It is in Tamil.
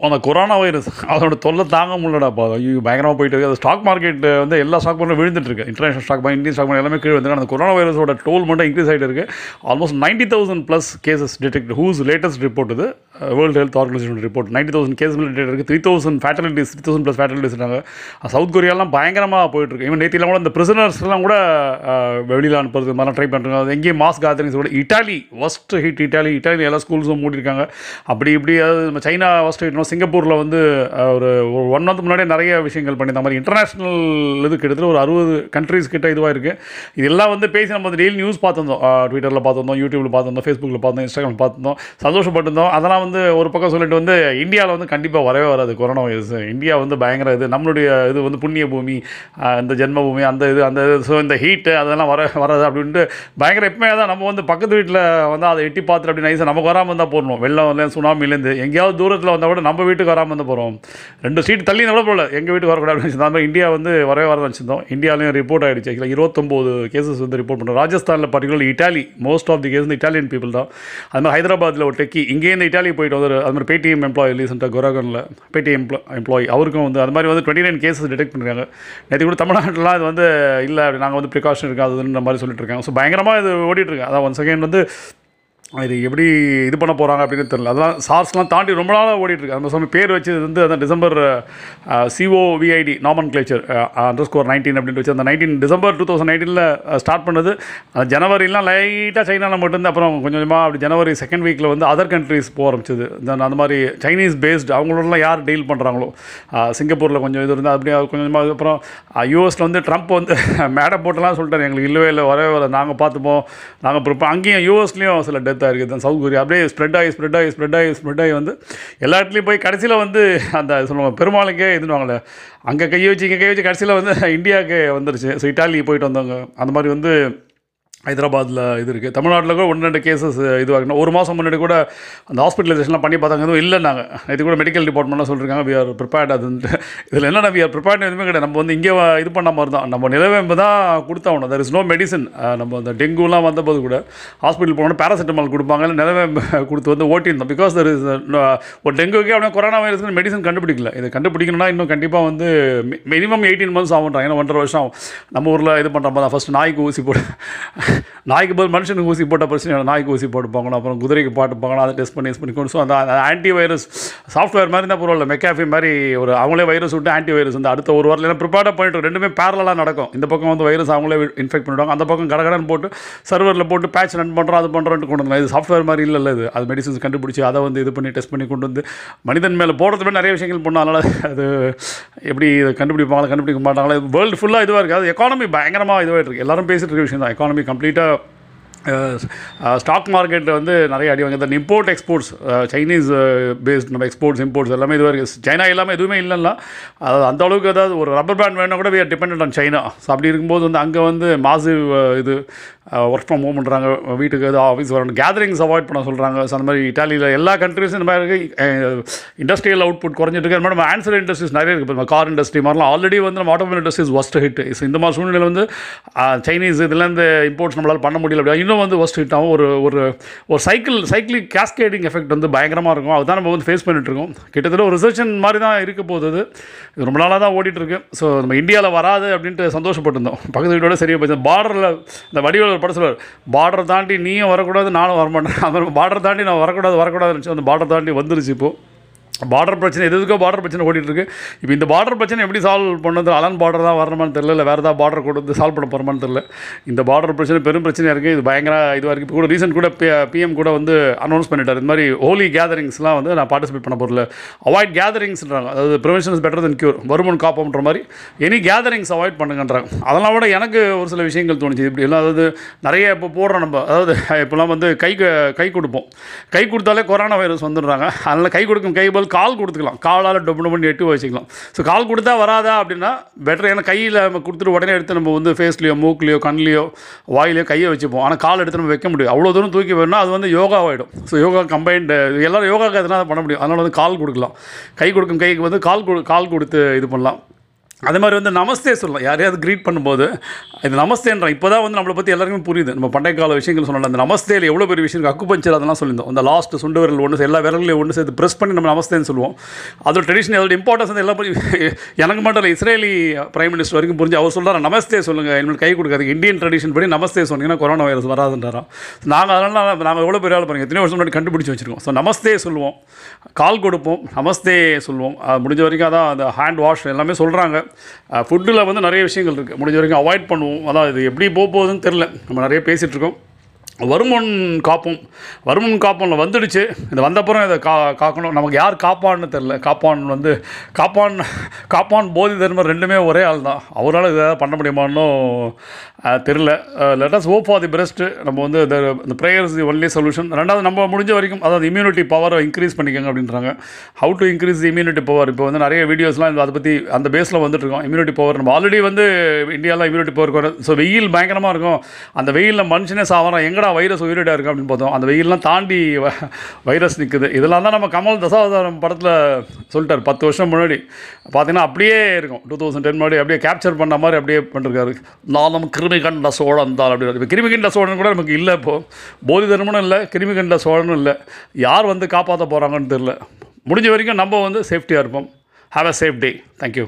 Oh, அந்த கொரோனா வைரஸ் அதோட தொல்லை தாங்க முடியலடாப்பா ஐயோ பயங்கரமாக போயிட்டு இருக்கு. அது ஸ்டாக் மார்க்கெட் வந்து எல்லா ஸ்டாக் மார்க்கெட் விழுந்துட்டு இருக்கு. International stock market Indian stock market எல்லாமே கீழே வந்து அந்த கொரோனா வைரஸோட டோல் மட்டும் இன்க்ரீஸ் ஆகிட்டு இருக்கு. Almost ninety thousand plus cases detect who's latest report இது? World health organisation report ninety thousand case detect இருக்குது three thousand fatalities three thousand plus fatalities இருக்காங்க. சவுத் கொரியாலாம் பயங்கரமாக போயிட்டுருக்கு இவன் நேத்திலாம் கூட இந்த பிரிசனர்ஸ்லாம் கூட வெளியில் அனுப்புறது மாதிரிலாம் ட்ரை பண்ணுறாங்க அது எங்கேயும் மாஸ் கேதரிங்ஸ் கூட Italy worst hit Italy Italy எல்லா ஸ்கூல்ஸும் மூடிருக்காங்க அப்படி இப்படி அதாவது நம்ம சைனா ஒஸ்ட் ஹிட்னோம் சிங்கப்பூரில் வந்து ஒரு ஒன் மந்த் முன்னாடியே நிறைய விஷயங்கள் பண்ணி மாதிரி இன்டர்நேஷ்னல் இது கிட்டத்தட்ட ஒரு அறுபது கண்ட்ரீஸ் கிட்ட இதுவாக இருக்குது இதெல்லாம் வந்து பேசி நம்ம வந்து டெய்லி நியூஸ் பார்த்துருந்தோம். ட்விட்டரில் பார்த்துருந்தோம் யூடியூப்பில் பார்த்துருந்தோம் ஃபேஸ்புக்கில் பார்த்தோம் இன்ஸ்டாகிராம் பார்த்துருந்தோம். சந்தோஷப்பட்டிருந்தோம். அதெல்லாம் வந்து ஒரு பக்கம் சொல்லிட்டு வந்து இந்தியாவில் வந்து கண்டிப்பாக வரவே வராது கொரோனா வைரஸ். இந்தியா வந்து பயங்கர இது. நம்மளுடைய இது வந்து புண்ணிய பூமி இந்த ஜென்ம பூமி அந்த இது அந்த இது. ஸோ இந்த ஹீட்டு அதெல்லாம் வர வராது அப்படின்ட்டு பயங்கர எப்பவுமே தான் நம்ம வந்து பக்கத்து வீட்டில் வந்து அதை எட்டி பார்த்துட்டு அப்படி நைஸாக நமக்கு வராமல் இருந்தால் போடணும். வெள்ளம் வரல சுனாமிலேருந்து எங்கேயாவது தூரத்தில் வந்தால் கூட நம்ம வீட்டுக்கு வராமல் இருந்தால் போகிறோம் ரெண்டு சீட் தள்ளி கூட போகல எங்கள் வீட்டுக்கு வரக்கூடாது அப்படின்னு அந்த இந்தியா வந்து வரவே வர வச்சுருந்தோம் இந்தியாலையும் ரிப்போர்ட் ஆகிடுச்சு ஆக்சுவலாக இருபத்தொம்போது கேசஸ் வந்து ரிப்போர்ட் பண்ணுறோம் ராஜஸ்தானில் particular Italy most of the case வந்து இட்டாலியன் பீப்புள் தான். அது மாதிரி ஹைதராபாத்தில் ஒரு டெக்கி இங்கேருந்து இட்டாலி போயிட்டு வந்து அது மாதிரி பேடிஎம் எம்ப்ளாயி ரீசெண்டாக குரகனில் பேடிஎம் எம்ப்ளாயி அவருக்கும் வந்து அது மாதிரி வந்து டுவெண்ட்டி நைன் கேசஸ் டிடெக்ட் பண்ணுறாங்க நேற்று கூட தமிழ்நாட்டிலாம் இது வந்து இல்லை அப்படி நாங்கள் வந்து ப்ரிகாஷன் இருக்காதுன்ற மாதிரி சொல்லிட்டு இருக்காங்க. ஸோ பயங்கரமாக இது ஓடிட்டுருக்கேன் அதான் ஒன் செகண்ட் வந்து இது எப்படி இது பண்ண போகிறாங்க அப்படின்னு தெரியல. அதெல்லாம் சார்ஸ்லாம் தாண்டி ரொம்ப நாளாக ஓடிட்டுருக்கு. அந்த சமயம் பேர் வச்சு வந்து அந்த December COVID nomenclature under score nineteen அப்படின்னு வச்சு அந்த நைன்டீன் டிசம்பர் டூ தௌசண்ட் நைன்டீனில் ஸ்டார்ட் பண்ணது. அந்த ஜனவரிலாம் லைட்டாக சைனாவில் மட்டும் அப்புறம் கொஞ்சம் கொஞ்சமாக அப்படி ஜனவரி செகண்ட் வீக்கில் வந்து அதர் கண்ட்ரீஸ் போக ஆரம்பிச்சது. தென் அந்த மாதிரி சைனீஸ் பேஸ்டு அவங்களோடலாம் யார் டீல் பண்ணுறாங்களோ சிங்கப்பூரில் கொஞ்சம் இது இருந்தால் அப்படியே கொஞ்சம் கொஞ்சமாக அப்புறம் யூஎஸில் வந்து ட்ரம்ப் வந்து மேடை போட்டெல்லாம் சொல்லிட்டார். எங்களுக்கு இல்லவே இல்லை வரவே வரல. நாங்கள் பார்த்துப்போம். நாங்கள் அங்கேயும் யூஎஸ்லேயும் சில டெத்தாக இருக்குது. தான் சவுத் கொரியா அப்படியே ஸ்ப்ரெட் ஆகி ஸ்ப்ரெட் ஆகி ஸ்ப்ரெட் ஆகி ஸ்ப்ரெட் ஆகி வந்து எல்லா இடத்துலையும் போய் கடைசியில் வந்து அந்த சொல்லுவாங்க பெருமாளுக்கே இதுவாங்களே அங்கே கை வச்சு இங்கே கை வச்சு கடைசியில் வந்து இந்தியாவுக்கு வந்துருச்சு. ஸோ இட்டாலி போயிட்டு வந்தவங்க. அந்த மாதிரி வந்து ஹைதராபாத்தில் இது இருக்குது தமிழ்நாட்டில் கூட ஒன்று ரெண்டு கேசஸ் இதுவாகணும் ஒரு மாதம் முன்னாடி கூட அந்த ஹாஸ்பிட்டலைசேஷன்லாம் பண்ணி பார்த்தாங்க. எதுவும் இல்லை நாங்கள் இது கூட மெடிக்கல் டிபார்ட்மெண்ட்லாம் சொல்லியிருக்காங்க வி ஆர் ப்ரிப்பேர்ட் அதுன்ட்டு இதில் என்னென்ன வி ஆர் ப்ரிப்பேர்ட் எதுவுமே கிடையாது. நம்ம வந்து இங்கே இது பண்ண மாதிரி தான். நம்ம நிலவேம்பு தான் கொடுத்தாகணும் தர் இஸ் நோ மெடிசன் நம்ம அந்த டெங்குலாம் வந்தபோது கூட ஹாஸ்பிட்டல் போனோம் பேராசிட்டமால் கொடுப்பாங்க இல்லை நிலவேம்பு கொடுத்து வந்து ஓட்டியிருந்தோம். பிகாஸ் தர் இஸ் ஒரு டெங்குக்கே அப்படியே கொரோனா வைரஸ்க்கு மெடிசன் கண்டுபிடிக்கல. இதை கண்டுபிடிக்கணும்னா இன்னும் கண்டிப்பாக வந்து மினிமம் எயிட்டீன் மந்த்ஸ் ஆகுன்றாங்க ஏன்னா ஒன்றரை வருஷம் ஆகும். நம்ம ஊரில் இது பண்ணுற மாதிரி தான். ஃபஸ்ட்டு நாய்க்கு ஊசி போட்டு நாய்க்கு பதில் மனுஷனுக்கு ஊசி போட்ட பிரச்சனை நாய்க்கு ஊசி போட்டுப்பாங்க அப்புறம் குதிரைக்கு பாட்டுப்பாங்க அதை டெஸ்ட் பண்ணி டெஸ்ட் பண்ணி. ஸோ அந்த ஆன்டி வைரஸ் சாஃப்ட்வேர் மாதிரி தான் பரவாயில்ல. மெக்காஃபி மாதிரி ஒரு அவங்களே வைரஸ் விட்டு ஆன்டி வைரஸ் வந்து அடுத்த ஒரு வாரத்தில் ப்ரிப்பேர்டாக பண்ணிட்டு ரெண்டுமே பேரலாக நடக்கும். இந்த பக்கம் வந்து வைரஸ் அவங்களே இன்ஃபெக்ட் பண்ணிவிடுவாங்க அந்த பக்கம் கடகடன் போட்டு சர்வரில் போட்டு பேட்ச் ரன் பண்ணுறோம் அது பண்ணுறோன்ட்டு கொண்டு வந்தாங்க. இது சாஃப்ட்வேர் மாதிரி இல்லை இது. அது மெடிசன்ஸ் கண்டுபிடிச்சி அதை வந்து இது பண்ணி டெஸ்ட் பண்ணி கொண்டு வந்து மனிதன் மேலே போடுறது மேலே நிறைய விஷயங்கள் பண்ணோம். அதனால் அது எப்படி இதை கண்டுபிடிப்பாங்களா கண்டுபிடிக்க மாட்டாங்களா? வேர்ல்டு ஃபுல்லாக இதுவாக இருக்குது அது எக்கானமி பயங்கரமாக இதுவாக இருக்குது எல்லாரும் பேசிட்டு இருக்க விஷயம் தான் எக்கானமி completa ஸ்டாக் மார்க்கெட்டில் வந்து நிறைய அடி வாங்க இந்த இம்போர்ட் எக்ஸ்போர்ட்ஸ் சைனீஸ் பேஸ்ட் நம்ம எக்ஸ்போர்ட்ஸ் இம்போர்ட்ஸ் எல்லாமே இது வரைக்கும் சைனா எல்லாமே எதுவுமே இல்லைன்னா அதாவது அந்த அளவுக்கு ஏதாவது ஒரு ரப்பர் பேண்ட் வேணால் கூட we are dependent on China so அப்படி இருக்கும்போது வந்து அங்கே வந்து மாசு இது ஒர்க் ஃப்ரம் ஹோம் பண்ணுறாங்க வீட்டுக்கு எதாவது ஆஃபீஸ் வரணும். கேதரிங்ஸ் அவாய்ட் பண்ண சொல்கிறாங்க ஸோ அந்த மாதிரி இட்டாலியில் எல்லா கண்ட்ரீஸும் இந்த மாதிரி இண்டஸ்ட்ரியல் அவுட்புட் குறைஞ்சிட்டு இருக்கு. மாதிரி நம்ம ஆன்சர் இண்டஸ்ட்ரீஸ் நிறைய இருக்குது இப்போ கார் இண்டஸ்ட்ரி மாதிரிலாம் ஆல்ரெடி வந்து நம்ம ஆட்டோமொபைல் இண்டஸ்ட்ரீஸ் ஒஸ்ட் ஹிட் இந்த மாதிரி சூழ்நிலை வந்து சைனீஸ் இதுலேருந்து இம்போர்ட்ஸ் நம்மளால் பண்ண முடியல. அப்படி இன்னும் வந்து ஒஸ்ட் ஹிட் ஆகும். ஒரு ஒரு ஒரு சைக்கிள் சைக்கிளிக் கேஸ்கேடிங் எஃபெக்ட் வந்து பயங்கரமாக இருக்கும். அதுதான் நம்ம வந்து ஃபேஸ் பண்ணிட்டு இருக்கோம். கிட்டத்தட்ட ஒரு ரிசர்ஷன் மாதிரி தான் இருக்க போகுது. இது ரொம்ப நாளாக தான் ஓடிட்டுருக்கு ஸோ நம்ம இந்தியாவில் வராது அப்படின்ட்டு சந்தோஷப்பட்டிருந்தோம். பக்கத்து வீட்டோட சரியாக போச்சு. பார்டரில் இந்த வடிவில் ஒரு படம் சொல்லுவார். பார்டர் தாண்டி நீயும் வரக்கூடாது நானும் வரமாட்டேன். அந்த பார்டர் தாண்டி நான் வரக்கூடாது வரக்கூடாதுன்னு இருந்துச்சு அந்த பார்டர் தாண்டி வந்துருச்சு இப்போது பார்டர் பிரச்சனை எது எதுக்கோ பார்டர் பிரச்சனை ஓடிட்டு இருக்கு இப்போ இந்த பார்டர் பிரச்சனை எப்படி சால்வ் பண்ணது? அலன் பார்டர் தான் வரணுமான்னு தெரியல இல்லை வேறு ஏதாவது பார்டர் கொடுத்து சால்வ் பண்ண போகிறோமான்னு தெரியல. இந்த பார்டர் பிரச்சனை பெரும் பிரச்சனையாக இருக்குது இது பயங்கர இதுவாக இருக்குது இப்போ கூட ரீசெண்ட் கூட பிஎம் கூட வந்து அனௌன்ஸ் பண்ணிட்டார். இந்த மாதிரி ஹோலி கேதரிங்ஸ்லாம் வந்து நான் பார்ட்டிசிபேட் பண்ண போகிறல அவாய்ட் கேதரிங்ஸ்ன்றாங்க அதாவது prevention is better than cure வருமுன் காப்போம்ன்ற மாதிரி எனி கேதரிங்ஸ் அவாய்ட் பண்ணுங்கன்றாங்க. அதெல்லாம் விட எனக்கு ஒரு சில விஷயங்கள் தோணுச்சு. இப்படி எல்லாம் அதாவது நிறைய இப்போ போடுறோம் நம்ம. அதாவது இப்போலாம் வந்து கை கை கொடுப்போம். கை கொடுத்தாலே கொரோனா வைரஸ் வந்துடுறாங்க. அதனால் கை கொடுக்கும் கை பதில் கால் கொடுத்துக்கலாம். காலால் டொப்பு பண்ணி எட்டு வச்சுக்கலாம். ஸோ கால் கொடுத்தா வராதா அப்படின்னா பெட்டர் ஏன்னா கையில் நம்ம கொடுத்துட்டு உடனே எடுத்து நம்ம வந்து ஃபேஸ்லேயோ மூக்குலையோ கண்லேயோ வாயிலையோ கையை வச்சுப்போம். ஆனால் கால் எடுத்து நம்ம வைக்க முடியும் அவ்வளோ தூரம் தூக்கி வேணும்னா அது வந்து யோகா ஆகிடும் ஸோ யோகா கம்பைன்டு எல்லாரும் யோகாக்கு அதை பண்ண முடியும்? அதனால் வந்து கால் கொடுக்கலாம். கை கொடுக்கும் கைக்கு வந்து கால் கொடு கால் கொடுத்து இது பண்ணலாம். அதே மாதிரி வந்து நமஸ்தே சொல்லலாம். யாரையாவது க்ரீட் பண்ணும்போது இது நமஸ்தேன்ற இப்போ தான் வந்து நம்மளை பற்றி எல்லாருக்குமே புரியுது. நம்ம பண்டைய கால விஷயங்கள் சொன்னால் அந்த நமஸ்தேல எவ்வளோ பெரிய விஷயம் அக்கு அக்குபஞ்சர் அதெல்லாம் சொல்லியிருந்தோம். அந்த லாஸ்ட் சுண்டு விரல் ஒன்று எல்லா விரல்களையும் ஒன்று சேர்த்து ப்ரெஸ் பண்ணி நம்ம நமஸ்தேன்னு சொல்லுவோம். அதோட ட்ரெடிஷன் அதோட இம்பார்ட்டன்ஸ் வந்து எல்லாம் எனக்கு மட்டும் இல்லை இஸ்ரேலி பிரைம் மினிஸ்டர் வரைக்கும் புரிஞ்சு அவர் சொல்கிறார் நமஸ்தே சொல்லுங்கள் இனிமேல் கை கொடுக்காது இந்தியன் ட்ரெடிஷன் படி நமஸ்தே சொன்னீங்கன்னா கொரோனா வைரஸ் வராதுன்றாராம். நாங்கள் அதனால் நாங்கள் எவ்வளோ பெரிய ஆள் பாருங்க. எத்தனை வருஷம் முன்னாடி கண்டுபிடிச்சி வச்சிருக்கோம். ஸோ நமஸ்தே சொல்லுவோம். கால் கொடுப்போம். நமஸ்தே சொல்லுவோம். முடிஞ்ச வரைக்கும் அதான் அந்த ஹேண்ட் வாஷ் எல்லாமே சொல்கிறாங்க ஃபுட்டில் வந்து நிறைய விஷயங்கள் இருக்குது முடிஞ்ச வரைக்கும் அவாய்ட் பண்ணுவோம். அதான் இது எப்படி போக போகுதுன்னு தெரில நம்ம நிறைய பேசிகிட்ருக்கோம் வருமன் வருமுன் காப்போம். வருமுன் காப்போம்ல வந்துடுச்சு. இது வந்தப்புறம் இதை கா காக்கணும். நமக்கு யார் காப்பான்னு தெரில காப்பான் வந்து காப்பான் காப்பான் போதி தர்மர் ரெண்டுமே ஒரே ஆள் தான் அவரால் இதை பண்ண முடியுமான்னு தெரில let's hope for the best நம்ம வந்து இந்த ப்ரேயர்ஸ் தி ஒன்லி சொல்யூஷன் ரெண்டாவது நம்ம முடிஞ்ச வரைக்கும் அதாவது இம்யூனிட்டி பவரை இன்க்ரீஸ் பண்ணிக்கோங்க அப்படின்றாங்க. How to increase the immunity power இப்போ வந்து நிறைய வீடியோஸ்லாம் அதை பற்றி அந்த பேஸில் வந்துட்டுருக்கோம் இம்யூனிட்டி பவர் நம்ம ஆல்ரெடி வந்து இந்தியாவில் இம்யூனிட்டி பவர் குறை ஸோ வெயில் பயங்கரமாக இருக்கும். அந்த வெயிலில் மனுஷனே சாவரம் எங்கடா வைரஸ் உயிரிடாக இருக்குது அப்படின்னு பார்த்தோம். அந்த வெயிலெலாம் தாண்டி வ- வைரஸ் நிற்குது இதெல்லாம் தான் நம்ம கமல் தசாவதாரம் படத்தில் சொல்லிட்டார். பத்து வருஷம் முன்னாடி. பார்த்தீங்கன்னா அப்படியே இருக்கும். டூ தௌசண்ட் டென் முன்னாடி அப்படியே கேப்சர் பண்ண மாதிரி அப்படியே பண்ணிருக்காரு. நாலும் கிருமி கண்ட சோழன் தான் அப்படி இப்போ கிருமி கண்ட சோழன் கூட நமக்கு இல்லை இப்போது போதி தர்மனும் இல்லை கிருமி கண்ட சோழனும் இல்லை. யார் வந்து காப்பாற்ற போகிறாங்கன்னு தெரில முடிஞ்ச வரைக்கும் நம்ம வந்து சேஃப்டியாக இருப்போம். Have a safe day thank you